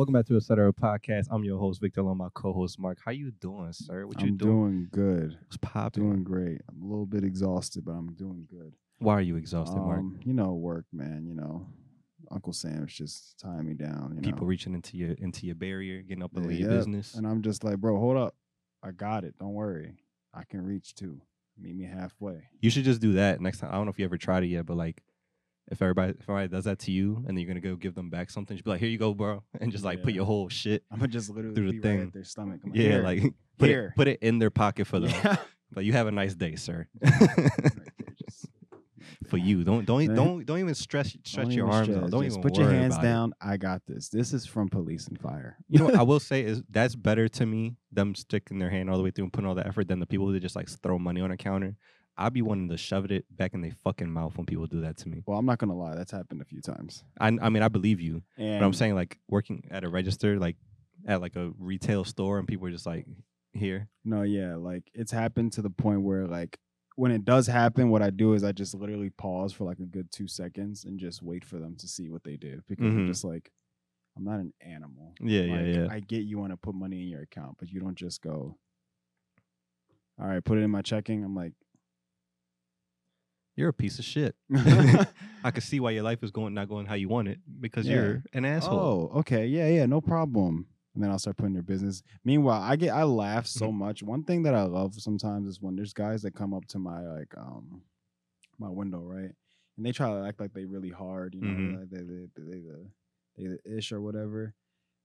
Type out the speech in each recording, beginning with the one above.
Welcome back to the Cetera podcast. I'm your host Victor, along my co-host Marc. How you doing, sir? What you doing? I'm doing? good. What's popping? Doing great. I'm a little bit exhausted, but I'm doing good. Why are you exhausted, Marc? Um, you know, work, man. You know, Uncle Sam's just tying me down. You People know? reaching into your into your barrier, getting up Yeah, in your yep. business. and I'm just like, bro, hold up. I got it. Don't worry. I can reach too. Meet me halfway. You should just do that next time. I don't know if you ever tried it yet, but like, if everybody if everybody does that to you, and then you're gonna go give them back something, just be like, "Here you go, bro," and just like put your whole shit. I'm gonna just literally Through the right thing. at their stomach. I'm Yeah, "Here, like put here." it put it in their pocket for them. Yeah. But you have a nice day, sir. Right for you, don't don't Man. don't don't even stress stretch Don't your arms stress. out. Don't Just even put your hands about it. down. I got this. This is from police and fire. You know what I will say is that's better to me, them sticking their hand all the way through and putting all the effort than the people who just like throw money on a counter. I'd be wanting to shove it back in their fucking mouth when people do that to me. well, I'm not gonna lie. That's happened a few times. I, I mean, I believe you, And but I'm saying like working at a register, like at like a retail store, and people are just like, here. No, yeah, like it's happened to the point where like when it does happen, what I do is I just literally pause for like a good two seconds and just wait for them to see what they did because Mhm. I'm just like I'm not an animal. Yeah, yeah, yeah. I get you want to put money in your account, but you don't just go. All right, put it in my checking. I'm like, You're a piece of shit. I can see why your life is going not going how you want it because you're an asshole. Oh, okay, yeah, yeah, no problem. And then I'll start putting your business. Meanwhile, I get I laugh Mm-hmm. so much. One thing that I love sometimes is when there's guys that come up to my like um my window, right? And they try to act like they really hard, you know, Mhm. like they they they the they the ish or whatever.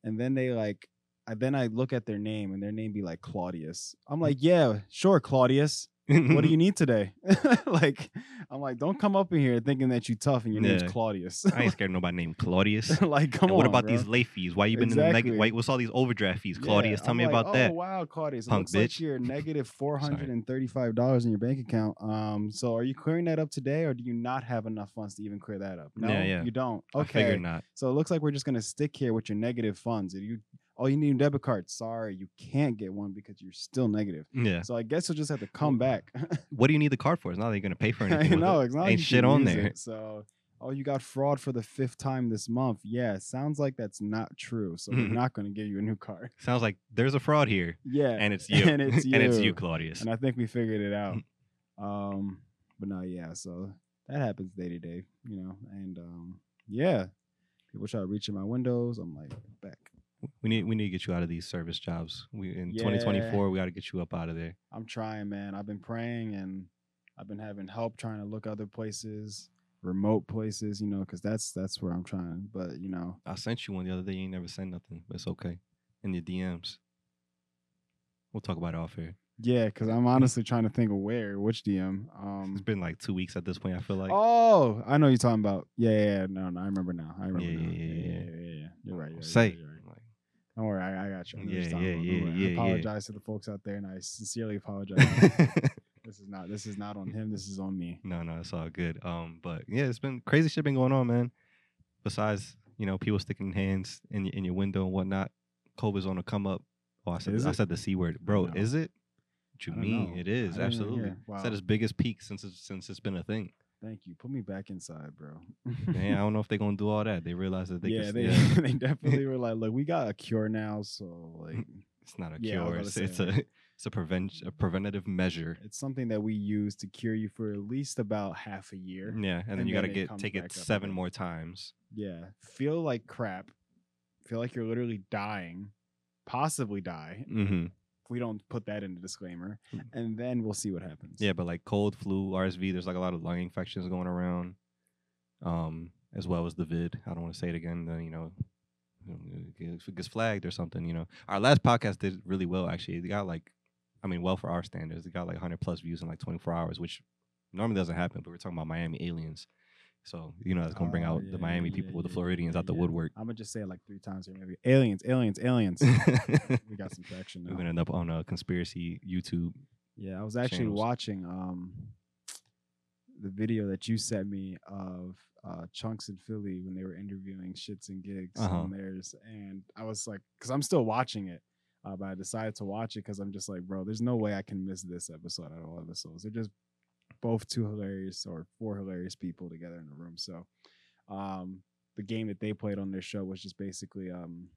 And then they like I then I look at their name and their name be like Claudius. I'm like, yeah, sure, Claudius. What do you need today? like, I'm like, don't come up in here thinking that you're tough and your Yeah. name's Claudius. I ain't scared of nobody named Claudius. like, come And on. what about bro. these late fees? Why you been in the Exactly. negative? Why, what's all these overdraft fees? Claudius, Yeah, tell I'm me like, about that. Oh wow, Claudius, it punk looks like bitch." you're negative four hundred and thirty-five dollars in your bank account. Um, so are you clearing that up today, or do you not have enough funds to even clear that up? No, Yeah, yeah. you don't. I Okay, figured not. so it looks like we're just gonna stick here with your negative funds. If you, oh, you need a debit card. Sorry, you can't get one because you're still negative. Yeah. So I guess you'll just have to come back. What do you need the card for? It's not like you're gonna pay for anything. no, it. it's not Ain't you shit on there. it, So, oh, you got fraud for the fifth time this month. Yeah, sounds like that's not true. So Mhm. we're not going to give you a new card. Sounds like there's a fraud here, Yeah, and it's you, and it's and it's you, you. Claudius. and I think we figured it out. um, but no, yeah. So that happens day to day, you know. And um, yeah, people try to reach in my windows. I'm like back. We need we need to get you out of these service jobs. We in 2024 we got to get you up out of there. I'm trying, man. I've been praying and I've been having help trying to look other places, remote places, you know, because that's that's where I'm trying. But you know, I sent you one the other day. You ain't never sent nothing, but it's okay. In your DMs. We'll talk about it off here. yeah, because I'm honestly trying to think of where, which DM. Um, It's been like two weeks at this point. I feel like. oh, I know you're talking about. Yeah, yeah, yeah. No, no, I remember now. I remember Yeah, now. yeah, yeah, yeah. yeah, yeah. You're right. You're Say. Right, you're right. Don't worry, I, I got you. Yeah, yeah, yeah, yeah, I yeah. apologize to the folks out there, and I sincerely apologize. this is not. This is not on him. This is on me. No, no, it's all good. Um, but yeah, it's been crazy shit been going on, man. Besides, you know, people sticking hands in your in your window and whatnot. COVID's on the come up. Oh, I said Is I it? said the c word, bro. Is it? What you mean? know. It is absolutely. hear. It's at Wow. its biggest peak since it's since it's been a thing. Thank you. Put me back inside, bro. Man, I don't know if they're gonna do all that. They realize that they yeah, can. they yeah, they definitely were like, look, we got a cure now, so like it's not a Yeah, cure. It's, it's a it's a prevent a preventative measure. it's something that we use to cure you for at least about half a year. Yeah, and then you got to it get take it seven more times. Yeah, feel like crap. Feel like you're literally dying, possibly die. Mm-hmm. We don't put that in the disclaimer, Mm. and then we'll see what happens. Yeah, but like cold, flu, RSV, there's like a lot of lung infections going around, um, as well as the vid. I don't want to say it again. Then you know, if it gets flagged or something, you know. Our last podcast did really well actually. It got like, I mean, well for our standards, it got like 100 plus views in like 24 hours, which normally doesn't happen. But we're talking about Miami aliens, so you know that's gonna bring Oh, out yeah, the Miami yeah, people with the Floridians yeah, out the yeah. woodwork. I'm gonna just say it like three times here, maybe. Aliens, aliens, aliens. We're got some traction now. We're gonna end up on a conspiracy YouTube. Yeah, I was actually channels. watching um the video that you sent me of uh Chunks in Philly when they were interviewing Shits and Gigs Uh-huh. on theirs, and I was like, because I'm still watching it, uh, but I decided to watch it because I'm just like, bro, there's no way I can miss this episode out of all episodes. They're just both two hilarious or four hilarious people together in the room. So, um, the game that they played on their show was just basically um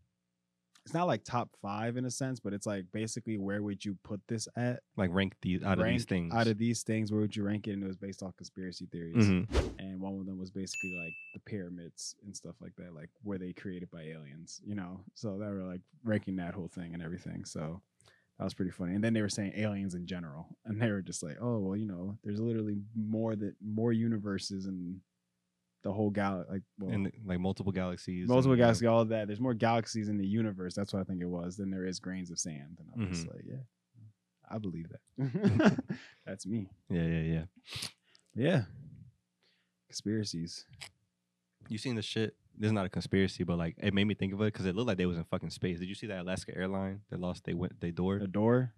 it's not like top five in a sense, but it's like basically where would you put this at? Like rank these out of these things. Out of these things, where would you rank it? And it was based off conspiracy theories. Mhm. And one of them was basically like the pyramids and stuff like that, like were they created by aliens, you know? So they were like ranking that whole thing and everything. So that was pretty funny. And then they were saying aliens in general. And they were just like, oh, well, you know, there's literally more that more universes and the whole gal like well, and like multiple galaxies. multiple and, galaxies, all of that. There's more galaxies in the universe. That's what I think it was than there is grains of sand. And I'm just Mhm. like, yeah, I believe that. That's me. Yeah, yeah, yeah. Yeah. Conspiracies. You seen the shit? This is not a conspiracy, but like it made me think of it because it looked like they was in fucking space. Did you see that Alaska airline that lost they went they door The door.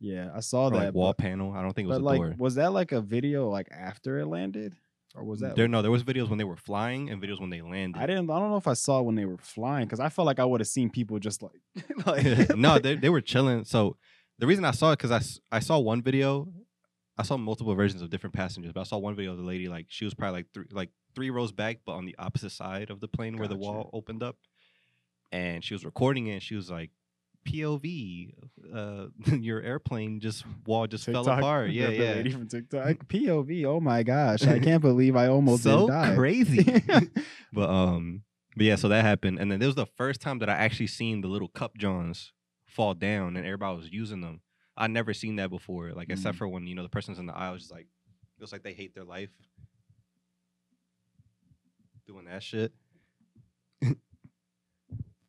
Yeah, I saw or that. like wall but, panel? I don't think it was but a like, door. was that like a video like after it landed, or was that? there? No, there was videos when they were flying and videos when they landed. I didn't. I don't know if I saw when they were flying because I felt like I would have seen people just like, like no, they they were chilling. So the reason I saw it because I I saw one video, I saw multiple versions of different passengers, but I saw one video of the lady like she was probably like three like three rows back, but on the opposite side of the plane where the Gotcha. wall opened up, and she was recording it. and She was like. POV, uh, your airplane just wall just fell apart. Yeah, the yeah. lady from TikTok. POV. Oh my gosh, I can't believe I almost so did die. crazy. but um, but yeah, so that happened, and then this was the first time that I actually seen the little cup johns fall down, and everybody was using them. I never seen that before, like except Mm. for when you know the person's in the aisle, just like it was like they hate their life, doing that shit.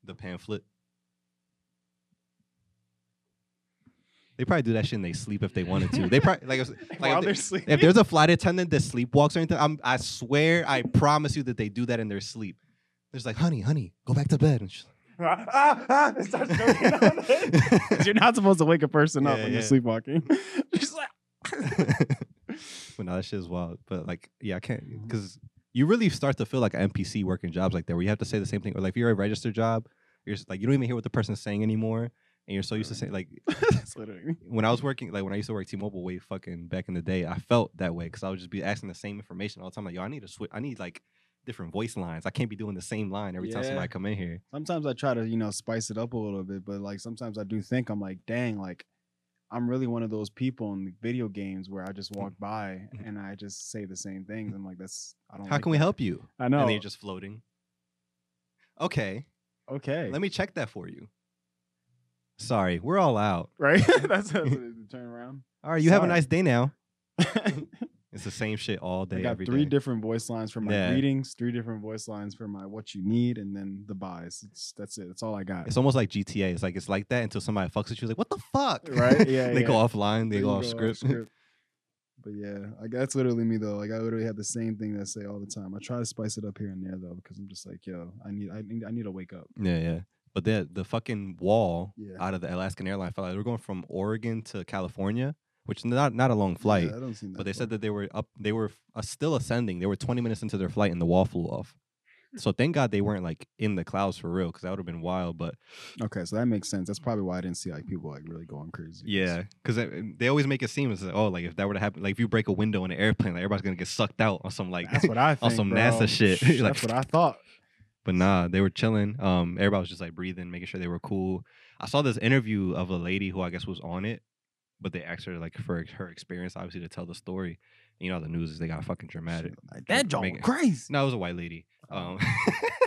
the pamphlet. They probably do that shit in they sleep if they wanted to. They probably like, if- like While if, they're they- sleeping. if there's a flight attendant that sleepwalks or anything, I'm, I swear, I promise you that they do that in their sleep. There's like, honey, honey, go back to bed. And she's ah, ah, ah, it starts choking on it. 'Cause You're not supposed to wake a person up Yeah, when yeah. you're sleepwalking. Just like, like, but no, that shit is wild. But like, yeah, I can't because you really start to feel like an NPC working jobs like that, where you have to say the same thing. Or like, if you're a registered job, you're just, like, you don't even hear what the person's saying anymore, and you're so used to saying like, when I was working, like when I used to work T-Mobile way fucking back in the day, I felt that way because I would just be asking the same information all the time. Like, yo, I need to switch. I need like different voice lines. I can't be doing the same line every time Yeah. somebody come in here. Sometimes I try to, you know, spice it up a little bit, but like sometimes I do think I'm like, dang, like I'm really one of those people in video games where I just walk by Mhm. and I just say the same things. I'm like, that's I don't. How like can we help you? I know. And then you're just floating. Okay, okay. let me check that for you. Sorry, we're all out. right. that's, what it is, the turn around. All right, you have a nice day now. It's the same shit all day, I got three day. different voice lines for my Yeah. greetings, three different voice lines for my what you need, and then the buys. It's, that's it. That's all I got. It's almost like GTA. It's like it's like that until somebody fucks with you. Like, what the fuck? Right? Yeah, they go offline. They Then go you off script. But yeah, like that's literally me though. Like I literally have the same thing that I say all the time. I try to spice it up here and there though, because I'm just like, yo, I need, I need, I need to wake up. Yeah, yeah. But the the fucking wall Yeah. out of the Alaskan airline flight, they were going from Oregon to California, which is not not a long flight. Yeah, I don't seem that but they far. said that they were up. They were uh, still ascending. They were 20 minutes into their flight, and the wall flew off. So thank God they weren't like in the clouds for real, because that would have been wild. But Okay, so that makes sense. That's probably why I didn't see like people like really going crazy. yeah, because they always make it seem as oh, like if that were to happen, like if you break a window in an airplane, like everybody's gonna get sucked out on some like. that's what I think. on some bro. NASA shit. You're like- that's what I thought. But nah, they were chilling. Um, everybody was just like breathing, making sure they were cool. I saw this interview of a lady who I guess was on it, but they asked her like for her experience, obviously to tell the story. You know, the news is they got fucking dramatic. That joke make it- crazy. No, it was a white lady. Um,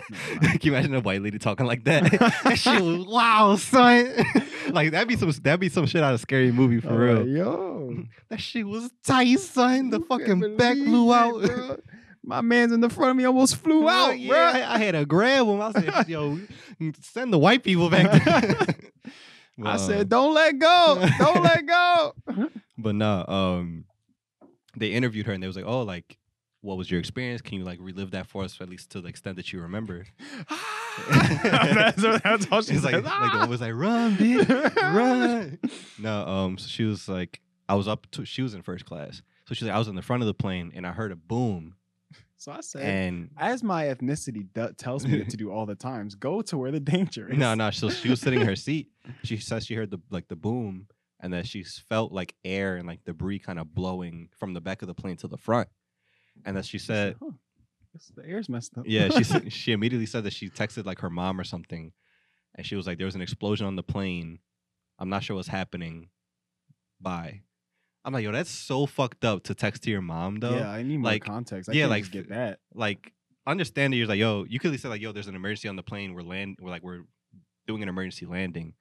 Oh. Mind. can you imagine a white lady talking like that? that shit was wow, son. like that'd be some that'd be some shit out of a scary movie for I'm real. like, Yo, That shit was tight, son. The you fucking back blew out. bro. My man's in the front of me almost flew out, yeah, bro. I, I had to grab him. I said, "Yo, send the white people back." There." I said, um, "Don't let go, don't let go." but no, um, they interviewed her and they was like, "Oh, like, what was your experience? Can you like relive that for us, at least to the extent that you remember?" that's, that's all she It's like, says. like was like, "Run, bitch, run!" No, um, so she was like, I was up to, she was in first class, so she's like, I was in the front of the plane and I heard a boom, So I said, and as my ethnicity do- tells me to do all the times, go to where the danger is. no, no, so she was sitting in her seat. She says she heard the like the boom, and that she felt like air and like debris kind of blowing from the back of the plane to the front, and that she said, huh, the air's messed up. yeah, she she immediately said that she texted like her mom or something, and she was like, "There was an explosion on the plane. I'm not sure what's happening. Bye." I'm like, "Yo, that's so fucked up to text to your mom, though." yeah, I need more like- context. I yeah, like, get that. like understand that you're like, yo, you could at least say like, yo, there's an emergency on the plane. We're land, we're like, we're doing an emergency landing.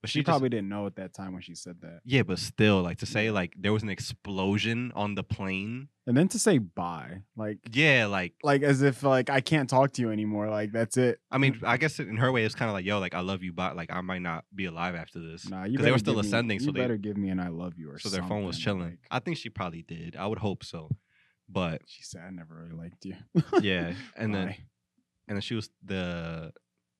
But She, she, just- probably didn't know at that time when she said that. yeah, but still, like to say like there was an explosion on the plane. And then to say bye, like Yeah, like like as if like I can't talk to you anymore. Like that's it. I mean, I guess in her way, it's kind of like, yo, like I love you, but like I might not be alive after this. Nah, you they were still me- ascending, You so they better give me an I love you or something. so their phone was chilling. like- I think she probably did. I would hope so. But she said I never really liked you. yeah, and then and then she was the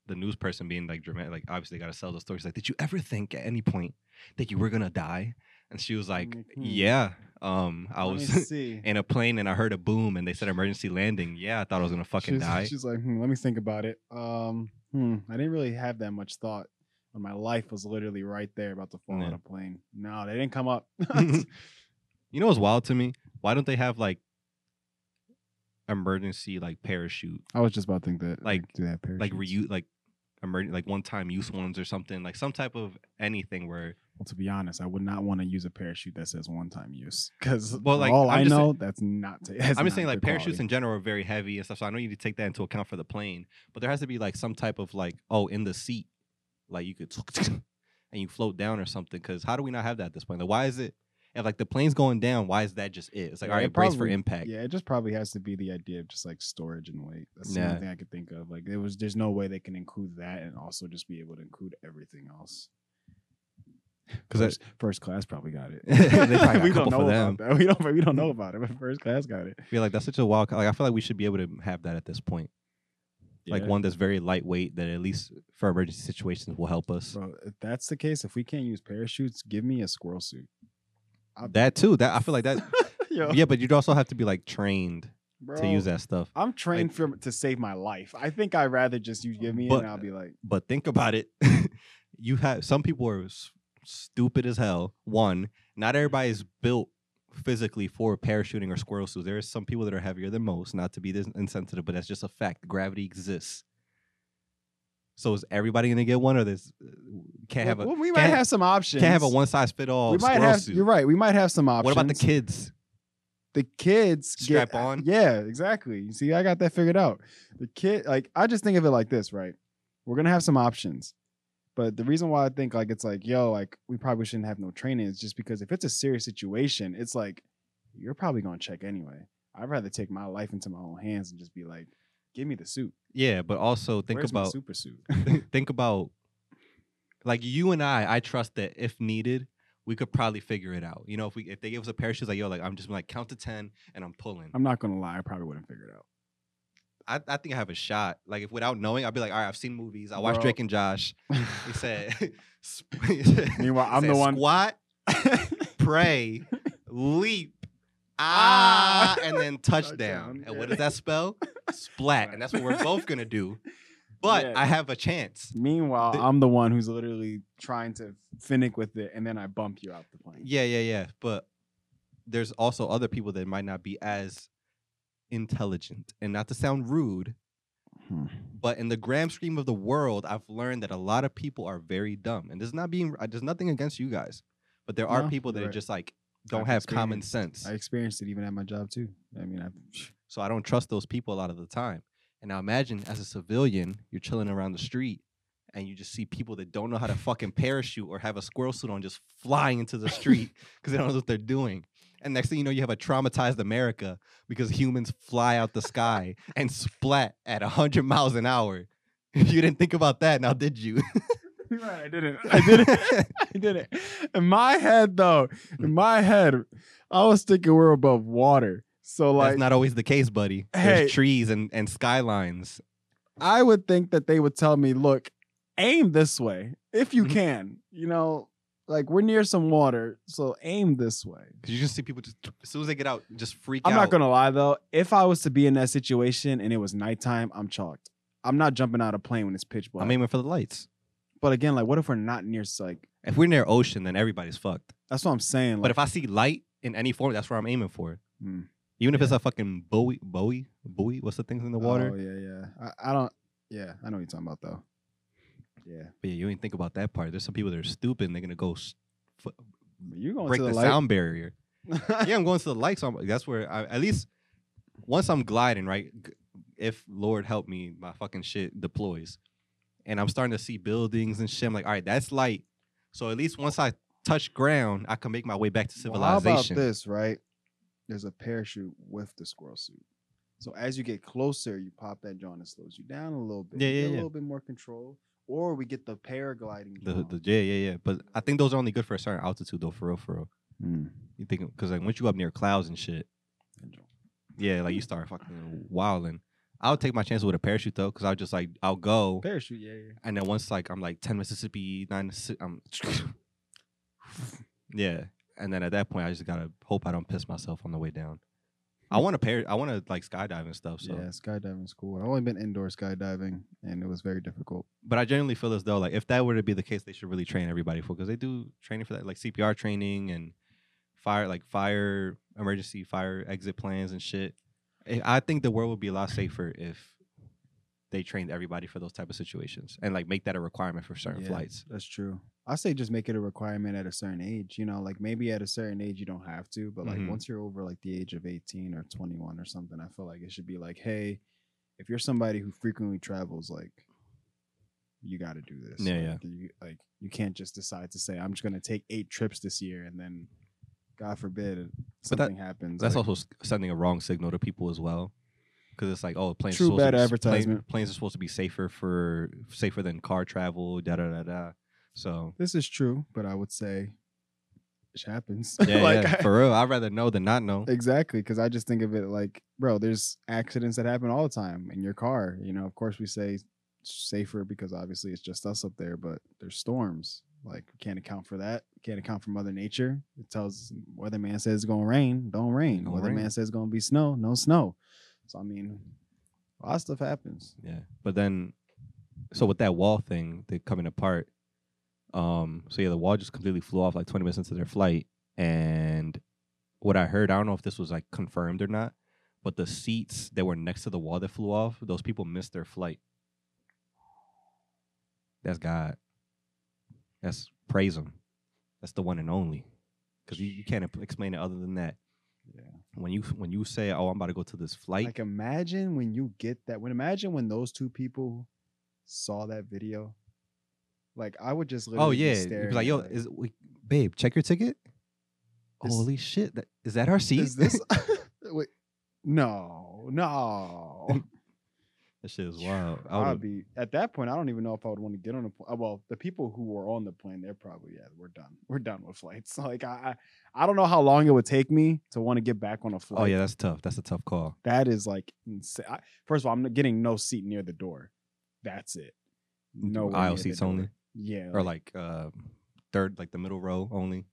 the news person being like dramatic, like obviously got to sell the story. She's like, did you ever think at any point that you were gonna die? And she was like, like, hmm. yeah. Um, I Let was in a plane and I heard a boom and they said emergency landing. Yeah, I thought I was gonna fucking she's, die. She's like, hmm, let me think about it. Um, hmm, I didn't really have that much thought when my life was literally right there about to fall Yeah. out of plane. No, they didn't come up. You know what's wild to me? Why don't they have like emergency like parachute, I was just about to think that. Like- do they have like reuse, like emergent, like one time use ones or something, like some type of anything where Well, to be honest, I would not want to use a parachute that says one time use because Well, like, all I'm I know, that's not. that's I'm just saying like parachutes quality. in general are very heavy and stuff. So I know you need to take that into account for the plane, but there has to be like some type of like oh in the seat, like you could and you float down or something. Because how do we not have that at this point? Like why is it if like the plane's going down? Why is that just it? It's like Yeah, all it brace for probably- impact. Yeah, it just probably has to be the idea of just like storage and weight. That's the Yeah. only thing I could think of. Like there was, there's no way they can include that and also just be able to include everything else. Because First, first class probably got it. They probably got a we couple don't know for about that. We don't. We don't know about it. But first class got it. I feel like that's such a wild. Like I feel like we should be able to have that at this point. Like Yeah. one that's very lightweight that at least for emergency situations will help us. Bro, if that's the case, if we can't use parachutes, give me a squirrel suit. I'll- That too. That I feel like that. Yeah, but you'd also have to be like trained bro, to use that stuff. I'm trained for to save my life. I think I'd rather just you give me it and I'll be like, But think about it. you have some people are s- stupid as hell. One, not everybody is built physically for parachuting or squirrel suits. There are some people that are heavier than most. Not to be this insensitive, but that's just a fact. Gravity exists. So is everybody gonna get one, or this uh, can't have a well, we might have some options. can't have a one size fit all we might have. suit? You're right. We might have some options. What about the kids? the kids Strap get, on? Yeah, exactly. You see, I got that figured out. The kid, like, I just think of it like this, right? We're gonna have some options, but the reason why I think like it's like, yo, like we probably shouldn't have no training is just because if it's a serious situation, it's like you're probably gonna check anyway. I'd rather take my life into my own hands and just be like, give me the suit. Yeah, but also think Where's about super suit. think about like you and I. I trust that if needed, we could probably figure it out. You know, if we if they give us a parachute, it's like yo, like I'm just like count to ten and I'm pulling. I'm not gonna lie, I probably wouldn't figure it out. I, I think I have a shot. Like if without knowing, I'd be like, all right, I've seen movies. I watched Bro. Drake and Josh. He said, sp- Meanwhile, he I'm the one- squat, pray, leap, ah, and then touchdown. Touchdown, And what does that spell? Splat. And that's what we're both gonna do. But Yeah. I have a chance. Meanwhile, The- I'm the one who's literally trying to finick with it, and then I bump you out the plane. Yeah, yeah, yeah. But there's also other people that might not be as intelligent. And not to sound rude, Hmm. but in the grand scheme of the world, I've learned that a lot of people are very dumb. And there's not being uh, there's nothing against you guys, but there are No, people that you're are right. just like don't I've have common sense. I experienced it even at my job too. I mean, I, so I don't trust those people a lot of the time. And now imagine as a civilian, you're chilling around the street and you just see people that don't know how to fucking parachute or have a squirrel suit on just flying into the street because they don't know what they're doing. And next thing you know, you have a traumatized America because humans fly out the sky and splat at 100 miles an hour. You didn't think about that, now did you? right, I didn't. I didn't. I didn't. In my head, though, in my head, I was thinking we're above water. So, like, That's not always the case, buddy. Hey. There's trees and, and skylines. I would think that they would tell me, "Look, aim this way if you Mhm. can." You know, like we're near some water, so aim this way. Because you just see people just, as soon as they get out, just freak out. I'm not gonna lie though. If I was to be in that situation and it was nighttime, I'm chalked. I'm not jumping out of a plane when it's pitch black. I'm aiming for the lights. But again, like, what if we're not near? Like, If we're near ocean, then everybody's fucked. that's what I'm saying. Like, But if I see light in any form, that's where I'm aiming for. Hmm. Even if it's a fucking buoy, buoy, buoy. What's the things in the water? Oh yeah, yeah. I, I don't. Yeah, I know what you're talking about though. Yeah, But yeah, you ain't think about that part. There's some people that are stupid and they're gonna go f- you going break to the, the, sound barrier. yeah, I'm going to the lights. So that's where I, at least once I'm gliding, right? If Lord help me, my fucking shit deploys, and I'm starting to see buildings and shit. I'm like, all right, that's light. So at least once I touch ground, I can make my way back to Well, how civilization. about this, right? There's a parachute with the squirrel suit. So as you get closer, you pop that John, and slows you down a little bit. Yeah, yeah, get a little bit more control. Or we get the paragliding. The, the yeah yeah yeah, but I think those are only good for a certain altitude though, for real for real. Mm. You think because like once you go up near clouds and shit, yeah, like you start fucking wilding. I would take my chance with a parachute though, because I'll just like I'll go, Parachute, yeah, yeah. and then once like I'm like ten Mississippi, nine, Missi- I'm yeah, and then at that point I just gotta hope I don't piss myself on the way down. I want to par I want to like skydive and stuff. So, Yeah, skydiving's cool. I've only been indoor skydiving, and it was very difficult. but I genuinely feel as though like if that were to be the case, they should really train everybody for because they do training for that, like CPR training and fire, like fire emergency fire exit plans and shit. I I think the world would be a lot safer if they trained everybody for those type of situations and like make that a requirement for certain Yeah, flights. That's true. I say just make it a requirement at a certain age. You know, like maybe at a certain age you don't have to, but like Mhm. once you're over like the age of 18 or 21 or something, I feel like it should be like, hey, if you're somebody who frequently travels, like you got to do this. Yeah, like, yeah. You, like you can't just decide to say I'm just gonna take eight trips this year and then, God forbid, But that- something happens. That's like, also sending a wrong signal to people as well. Because it's like, oh, planes True are supposed bad to advertisement. planes are supposed to be safer for safer than car travel. Da da da da. So this is true, but I would say it happens. yeah, like yeah, for real, I'd rather know than not know. Exactly, because I just think of it like, bro, there's accidents that happen all the time in your car. You know, of course, we say safer because obviously it's just us up there, but there's storms. Like, can't account for that. Can't account for Mother Nature. It tells weatherman says it's gonna rain, don't rain. Don't weatherman rain. says it's gonna be snow, no snow. So I mean, a lot of stuff happens. Yeah, but then, so with that wall thing, they're coming apart. Um, so yeah, the wall just completely flew off like 20 minutes into their flight, and what I heard, I don't know if this was like confirmed or not, but the seats that were next to the wall that flew off, those people missed their flight. That's God. That's praise Him. That's the one and only, because you, you can't explain it other than that. Yeah. When you when you say, "Oh, I'm about to go to this flight," Like imagine when you get that. When imagine when those two people saw that video. Like I would just Oh literally be yeah, you'd be like, "Yo, is we, babe, check your ticket." This- Holy shit! That, is that our seat? Is this? Wait, no, no. that shit is wild. I I'd be at that point. I don't even know if I would want to get on a plane. Well, the people who were on the plane, they're probably yeah, we're done. We're done with flights. Like I, I, I don't know how long it would take me to want to get back on a flight. oh yeah, that's tough. That's a tough call. that is like insane. I, first of all, I'm getting no seat near the door. That's it. No aisle seats only, Yeah, or like uh, third, like the middle row only.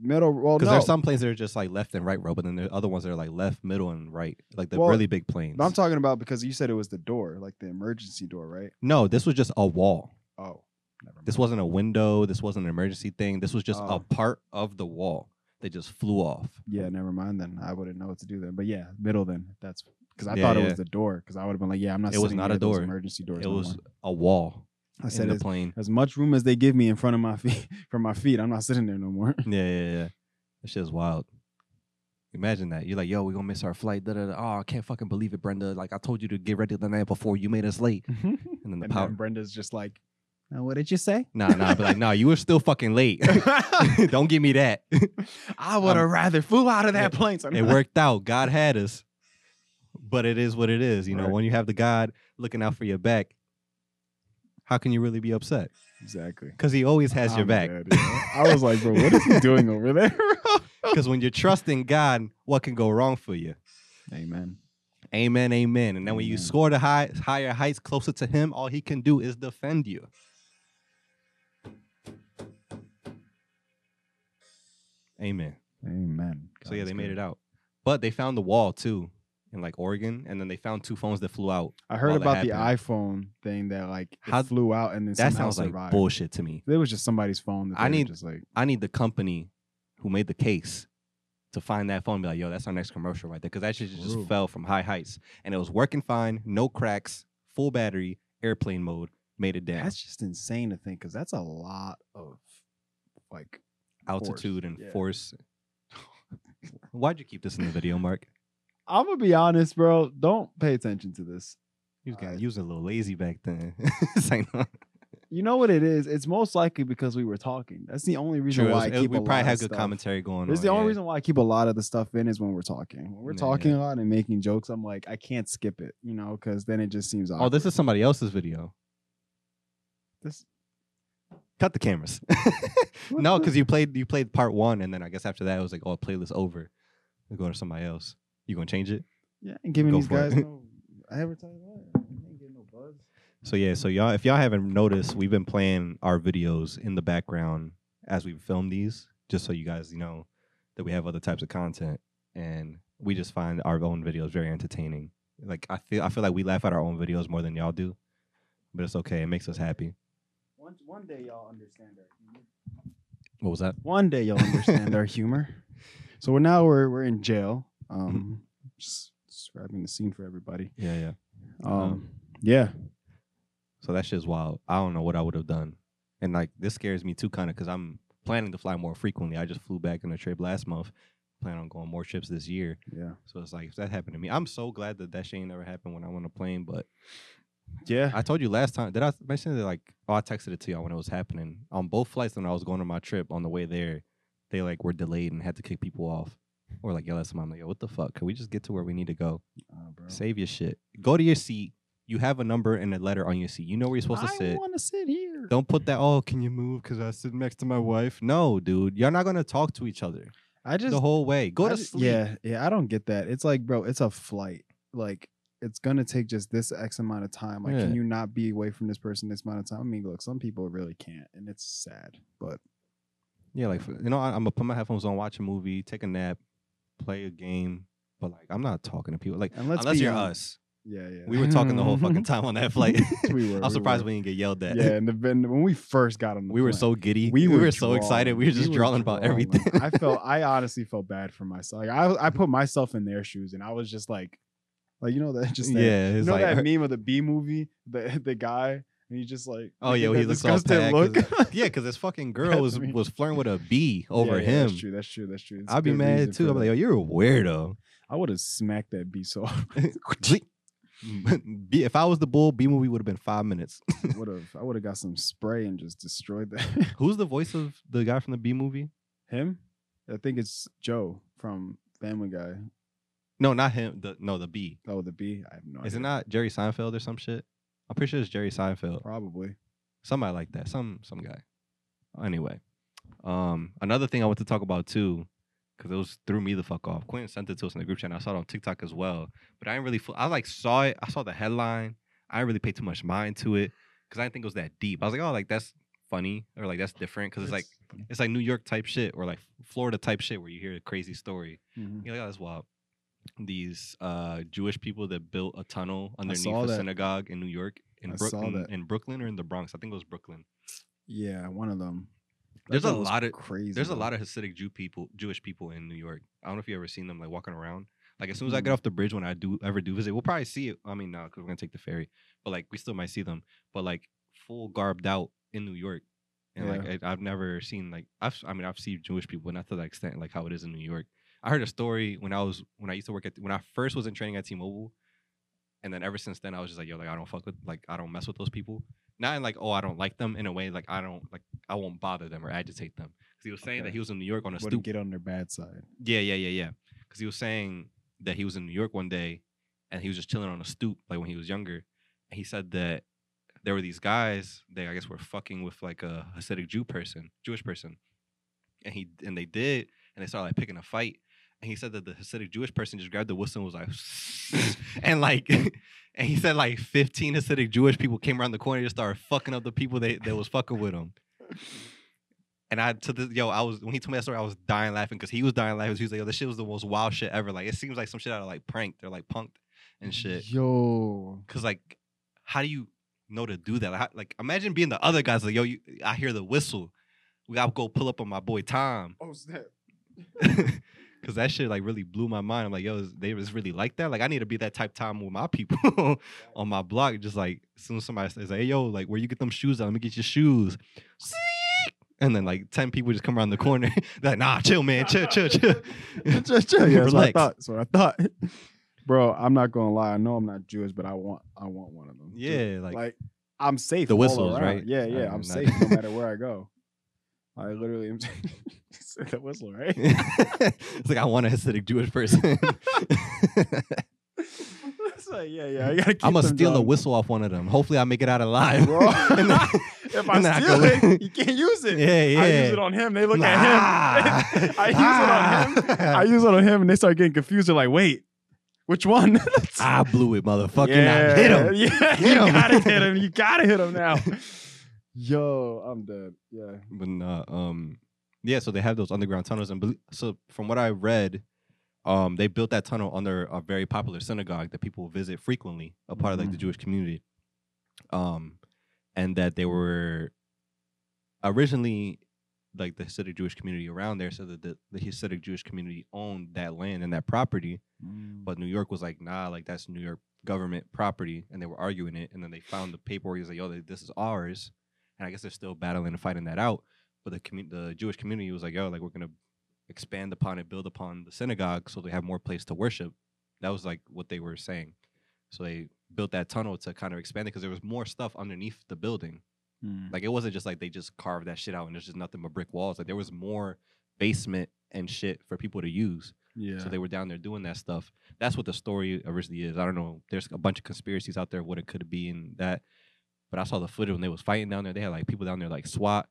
Middle. Well, Because no. there's some planes that are just like left and right row, but then there are other ones that are like left, middle, and right, like the Well, really big planes. I'm talking about because you said it was the door, like the emergency door, right? no, this was just a wall. Oh, never mind. This wasn't a window. This wasn't an emergency thing. This was just Oh. a part of the wall that just flew off. Yeah, never mind then. I wouldn't know what to do then. But yeah, middle then. That's because I Yeah, thought it yeah. was the door. Because I would have been like, yeah, I'm not. It was sitting not a near those door. Emergency doors. It no was more. a wall I in said the as, plane. as much room as they give me in front of my feet for my feet. I'm not sitting there no more. Yeah, yeah, yeah. That shit's wild. Imagine that. You're like, yo, we're gonna miss our flight. Da, da, da. Oh, I can't fucking believe it, Brenda. Like I told you to get ready the night before. You made us late. and And then the then power. Brenda's just like, now what did you say? Nah, nah. But like, nah, you were still fucking late. Don't give me that. I would have um, rather flew out of that plane. So it worked out. God had us. But it is what it is. You know, Right. when you have the God looking out for your back, how can you really be upset? Exactly. Because he always has your I'm back. dead, yeah. I was like, bro, what is he doing over there? Because when you're trusting God, what can go wrong for you? Amen. Amen, amen. And then when you score the high, higher heights closer to Him, all He can do is defend you. Amen. Amen. So yeah, they made it out, but they found the wall too in like Oregon, and then they found two phones that flew out. I heard about the iPhone thing that like How- flew out and then That somehow sounds like survived. bullshit to me. It was just somebody's phone. That I need- just like I need the company who made the case to find that phone and be like, yo, that's our next commercial right there. Because that shit just True. fell from high heights. And it was working fine, no cracks, full battery, airplane mode. made it down. That's just insane to think because that's a lot of like Altitude and yeah. force. Why'd you keep this in the video, Marc? I'm gonna be honest, bro. Don't pay attention to this. You was, I- you was a little lazy back then. Like, no. You know what it is? It's most likely because we were talking. That's the only reason True, it why was- I it- keep. we a probably have of good stuff. commentary going on. It's on. the only yeah. reason why I keep a lot of the stuff in is when we're talking. When we're Yeah, talking yeah. a lot and making jokes, I'm like, I can't skip it, you know, because then it just seems. Oh, this is somebody else's video. this. Cut the cameras. No, because you played you played part one, and then I guess after that it was like, oh, playlist over. We go to somebody else. You gonna change it? Yeah, and giving Go these for it. guys no advertising. I ain't getting no buzz. So yeah, so y'all, if y'all haven't noticed, we've been playing our videos in the background as we film these, just so you guys know that we have other types of content, and we just find our own videos very entertaining. Like I feel, I feel like we laugh at our own videos more than y'all do, but it's okay. It makes us happy. One, one day y'all understand our humor. What was that? One day you'll understand our humor. So we're now we're we're in jail. Mm-hmm. Um, just describing the scene for everybody. Yeah, yeah. Um, Um, yeah. So that shit's wild. I don't know what I would have done, and like this scares me too, kind of, because I'm planning to fly more frequently. I just flew back on a trip last month. Plan on going more trips this year. Yeah. So it's like if that happened to me, I'm so glad that that shit ain't never happened when I'm on a plane. But Yeah. I told you last time. Did I mention that? Like, oh, I texted it to y'all when it was happening on both flights when I was going on my trip. On the way there, they like were delayed and had to kick people off, or like yell at someone. I'm like, yo, what the fuck? Can we just get to where we need to go? Bro. Save your shit. Go to your seat. You have a number and a letter on your seat. You know where you're supposed to sit. I sit. want to sit here. Don't put that. Oh, can you move? Because I sit next to my wife. No, dude, you're not gonna talk to each other I just the whole way. Go I to ju- sleep. Yeah, yeah. I don't get that. It's like, bro, it's a flight. Like, it's gonna take just this X amount of time. Like, can you not be away from this person this amount of time? I mean, look, some people really can't, and it's sad. But Yeah, like for- you know, I, I'm gonna put my headphones on, watch a movie, take a nap, play a game. But like, I'm not talking to people. Like, and let's unless be you're honest- us, Yeah, yeah. we were talking the whole fucking time on that flight. we were. I'm surprised we we didn't get yelled at. Yeah, and the, when when we first got on the we were plane, so giddy. we, We, were, were so excited. We were just drawing about everything. I felt, I honestly felt bad for myself. Like, I, I put myself in their shoes, and I was just like, like you know that just that, yeah, you it's know like, that meme of the Bee Movie, the the guy, and he just like, oh yeah, that he looks all packed. look. 'cause- yeah, because this fucking girl was me. was flirting with a bee over Yeah, yeah, him. That's true. That's true. That's true. It's I'd be mad too. I'm like, yo, you're a weirdo. I would have smacked that bee so if I was the bull, Bee Movie would have been five minutes. would have. I would have got some spray and just destroyed that. Who's the voice of the guy from the Bee Movie? Him? I think it's Joe from Family Guy. No, not him. The no, the bee. Oh, the bee. I have no Is it not Jerry Seinfeld or some shit? I'm pretty sure it's Jerry Seinfeld. Probably. Somebody like that. Some some guy. Anyway, um, another thing I want to talk about too, because it was threw me the fuck off. Quentin sent it to us in the group chat. And I saw it on TikTok as well, but I didn't really. I like saw it. I saw the headline. I didn't really pay too much mind to it because I didn't think it was that deep. I was like, oh, like that's funny or like that's different because it's like it's like New York type shit or like Florida type shit where you hear a crazy story. Mhm. You're like, oh, that's wild. These uh, Jewish people that built a tunnel underneath a that. synagogue in New York, in, I saw that. in Brooklyn or in the Bronx. I think it was Brooklyn. Yeah, one of them. That There's a lot of- crazy. There's a lot of Hasidic Jew people, Jewish people in New York. I don't know if you ever seen them like walking around. Like as soon as I get Mhm. off the bridge, when I do ever do visit, we'll probably see it. I mean, no, because we're gonna take the ferry, but like we still might see them. But like full garbed out in New York, and like I, I've never seen like I've I mean I've seen Jewish people, but not to that extent like how it is in New York. I heard a story when I was when I used to work at when I first was in training at T-Mobile, and then ever since then I was just like yo like I don't fuck with like I don't mess with those people. Not in like oh I don't like them in a way like I don't like I won't bother them or agitate them. Because he was saying that he was in New York on a stoop. Wouldn't stoop. get on their bad side. Yeah, yeah, yeah, yeah. Because he was saying that he was in New York one day, and he was just chilling on a stoop like when he was younger. And he said that there were these guys. They I guess were fucking with like a Hasidic Jew person, Jewish person, and he and they did, and they started like picking a fight. And he said that the Hasidic Jewish person just grabbed the whistle and was like, and like, and he said like 15 Hasidic Jewish people came around the corner and just started fucking up the people that, that was fucking with him. And I to the yo, I was when he told me that story, I was dying laughing because he was dying laughing. He was like, "Yo, this shit was the most wild shit ever." Like, it seems like some shit out of like pranked or like punked and shit. Yo. Cause like, how do you know to do that? Like, how- like imagine being the other guys. Like, yo, you, I hear the whistle. We gotta go pull up on my boy Tom. Oh snap. Cause that shit like really blew my mind. I'm like, yo, is- they was really like that. Like, I need to be that type time with my people on my block. Just like, as soon as somebody says, "Hey, yo, like, where you get them shoes? At? Let me get your shoes." And then like ten people just come around the corner. They're like, nah, chill, man, chill, chill, chill. chill, chill. Yeah, that's what I thought. That's what I thought. Bro, I'm not gonna lie. I know I'm not Jewish, but I want I want one of them. Yeah, like, like, I'm safe. The whistles, right? Yeah, yeah. I'm safe no matter where I go. I literally am said the whistle, right? it's like I want a Hasidic Jewish person. it's like, yeah, yeah. I gotta keep I'm gonna steal down. whistle off one of them. Hopefully, I make it out alive. Bro, And then- if I I steal go- it, you can't use it. yeah, yeah. Ah. I use it on him. They look Nah. at him. I use it on him. I use it on him, and they start getting confused. They're like, "Wait, which one?" I blew it, motherfucker. Now hit him. Yeah, Hit you him. gotta hit him. You gotta hit him now. Yo, I'm dead. Yeah. But nah, um, yeah. So they have those underground tunnels, and so from what I read, um, they built that tunnel under a very popular synagogue that people visit frequently, a part of like the Mhm. Jewish community. Um, and that they were originally like the Hasidic Jewish community around there, so that the, the Hasidic Jewish community owned that land and that property. But New York was like, nah, like that's New York government property, and they were arguing it. And then they found the paperwork. He's like, yo, this is ours. And I guess they're still battling and fighting that out. But the commu- the Jewish community was like, yo, like we're gonna expand upon it, build upon the synagogue, so they have more place to worship. That was like what they were saying. So they built that tunnel to kind of expand it because there was more stuff underneath the building. Mm. Like it wasn't just like they just carved that shit out and there's just nothing but brick walls. Like there was more basement and shit for people to use. yeah. So they were down there doing that stuff. That's what the story originally is. I don't know. There's a bunch of conspiracies out there what it could be and that. But I saw the footage when they was fighting down there. They had like people down there like SWAT,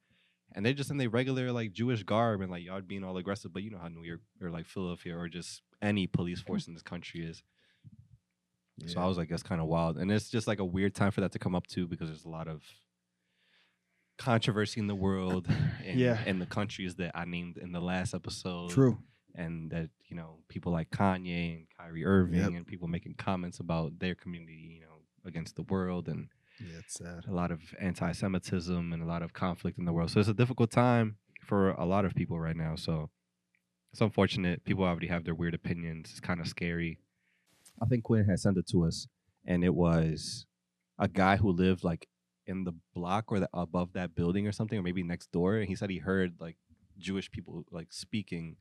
and they're just in their regular like Jewish garb and like y'all being all aggressive. But you know how New York or like Philadelphia or just any police force in this country is. So I was like, that's kind of wild, and it's just like a weird time for that to come up too because there's a lot of controversy in the world and, Yeah. and the countries that I named in the last episode true. and that you know people like Kanye and Kyrie Irving Yep. and people making comments about their community, you know, against the world and Yeah, it's sad. a lot of anti-Semitism and a lot of conflict in the world. So it's a difficult time for a lot of people right now. So it's unfortunate. People already have their weird opinions. It's kind of scary. I think Quinn had sent it to us, and it was a guy who lived like in the block or the, above that building or something, or maybe next door. And he said he heard like Jewish people like speaking,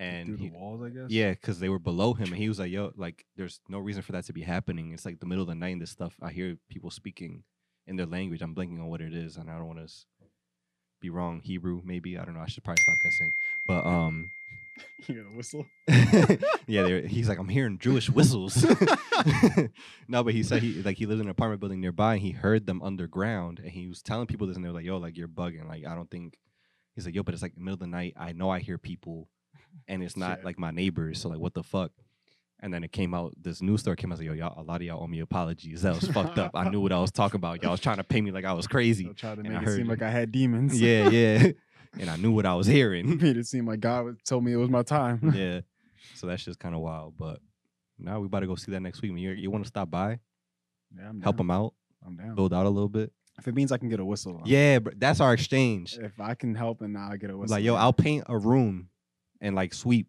and Through he, the walls, I guess. yeah, because they were below him, and he was like, "Yo, like, there's no reason for that to be happening. It's like the middle of the night, and this stuff. I hear people speaking in their language. I'm blanking on what it is, and I don't want to be wrong. Hebrew, maybe. I don't know. I should probably stop guessing. But um, You hear the whistle? yeah, he's like, I'm hearing Jewish whistles. no, but he said he like he lived in an apartment building nearby, and he heard them underground, and he was telling people this, and they were like, "Yo, like you're bugging. Like I don't think." He's like, "Yo, but it's like the middle of the night. I know I hear people, and it's not like my neighbors. So like, what the fuck?" And then it came out. This news story came out. I like, "Yo, y'all, a lot of y'all owe me apologies. That was fucked up. I knew what I was talking about. Y'all was trying to pay me like I was crazy. I tried to And make I it heard seem like I had demons. yeah, yeah. And I knew what I was hearing. made it seem like God told me it was my time. yeah. So that's just kind of wild. But now we about to go see that next week. You you want to stop by, Yeah, I'm help down. them out, I'm down. build out a little bit. If it means I can get a whistle, I'm- Yeah, bro, that's our exchange. If I can help and I'll get a whistle. Like, yo. I'll paint a room and like sweep,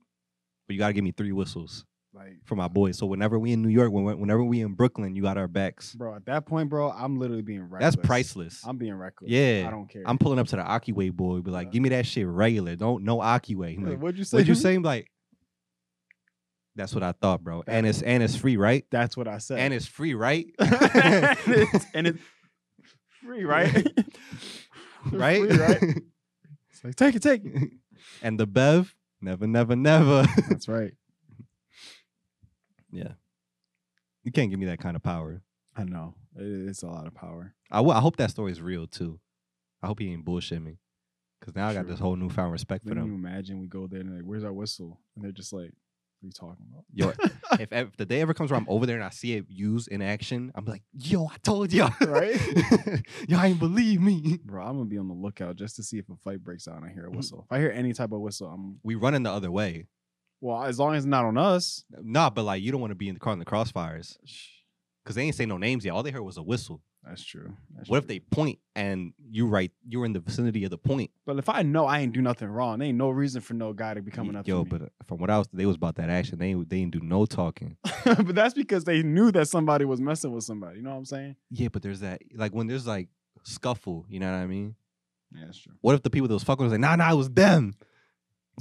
but you gotta give me three whistles like, for my boys. So whenever we in New York, when whenever we in Brooklyn, you got our backs. bro. At that point, bro, I'm literally being reckless. That's priceless. I'm being reckless. Yeah. I don't care. I'm pulling up to the Akiway boy, be like, Yeah. give me that shit regular. Don't no Akiway. Yeah, like, What'd you say? What'd you say? I'm like, that's what I thought, bro. And it's and it's free, right? That's what I said. And it's free, right? and, it's, and it's free, right? Right? free, right? It's like, take it, take it. and the Bev, never, never, never. That's right. yeah. You can't give me that kind of power. I know. It- it's a lot of power. I I hope that story is real too. I hope he ain't bullshit me. Cause now I got True. this whole newfound respect for Then you them. imagine we go there and they're like, where's our whistle? And they're just like, are you talking about? Yo, if, if the day ever comes where I'm over there and I see it used in action, I'm like, yo, I told y'all. Right? y'all ain't believe me. Bro, I'm gonna be on the lookout just to see if a fight breaks out and I hear a mm. whistle. If I hear any type of whistle, I'm We running the other way. well, as long as it's not on us. Nah, but like you don't want to be in the car in the crossfires. Cause they ain't say no names yet. All they heard was a whistle. That's true. That's What if they point and you right you're in the vicinity of the point? But if I know I ain't do nothing wrong, there ain't no reason for no guy to be coming up Yo, to me. but uh, from what I was, they was about that action. They ain't- they didn't do no talking. but that's because they knew that somebody was messing with somebody. You know what I'm saying? Yeah, but there's that like when there's like scuffle. You know what I mean? Yeah, that's true. What if the people that was fucking was like, nah, nah, it was them.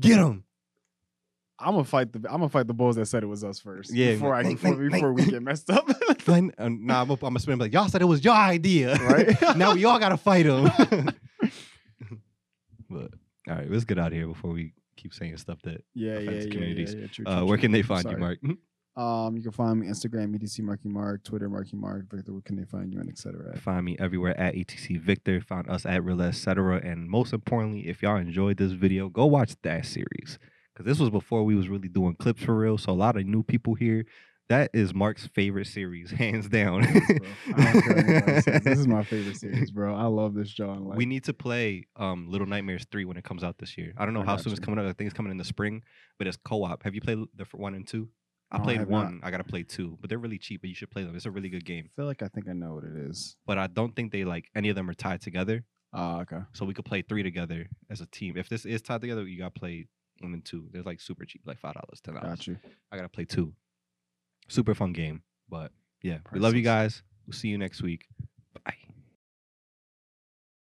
Get them. I'm gonna fight the I'm gonna fight the bulls that said it was us first. Yeah, before I before, before we get messed up. Like, uh, nah, I'm, I'm gonna spin like y'all said it was your idea, Right. now we all gotta fight them. but all right, let's get out of here before we keep saying stuff that. yeah, yeah, Offense yeah, communities. yeah, yeah, true, Uh, where true. can they find you, Marc? Um, you can find me Instagram, ETC Marcky Marc, Twitter Marcky Marc, Victor. Where can they find you and etc. Find me everywhere at ETC Victor. Find us at Real Etc. And most importantly, if y'all enjoyed this video, go watch that series because this was before we was really doing clips for real. So a lot of new people here. That is Marc's favorite series, hands down. I don't care what anybody says. This is my favorite series, bro. I love this John. Like, we need to play um, Little Nightmares 3 when it comes out this year. I don't know I how soon it's coming out. I think it's coming in the spring, but it's co op. Have you played the one and two? I No, I played not. one. I got to play two, but they're really cheap, but you should play them. It's a really good game. I feel like I think I know what it is. But I don't think they like any of them are tied together. Ah, okay. So we could play three together as a team. If this is tied together, you got to play and two. They're like super cheap, like $5, $10. Got you. I got to play two. Super fun game. But yeah, we love you guys. We'll see you next week.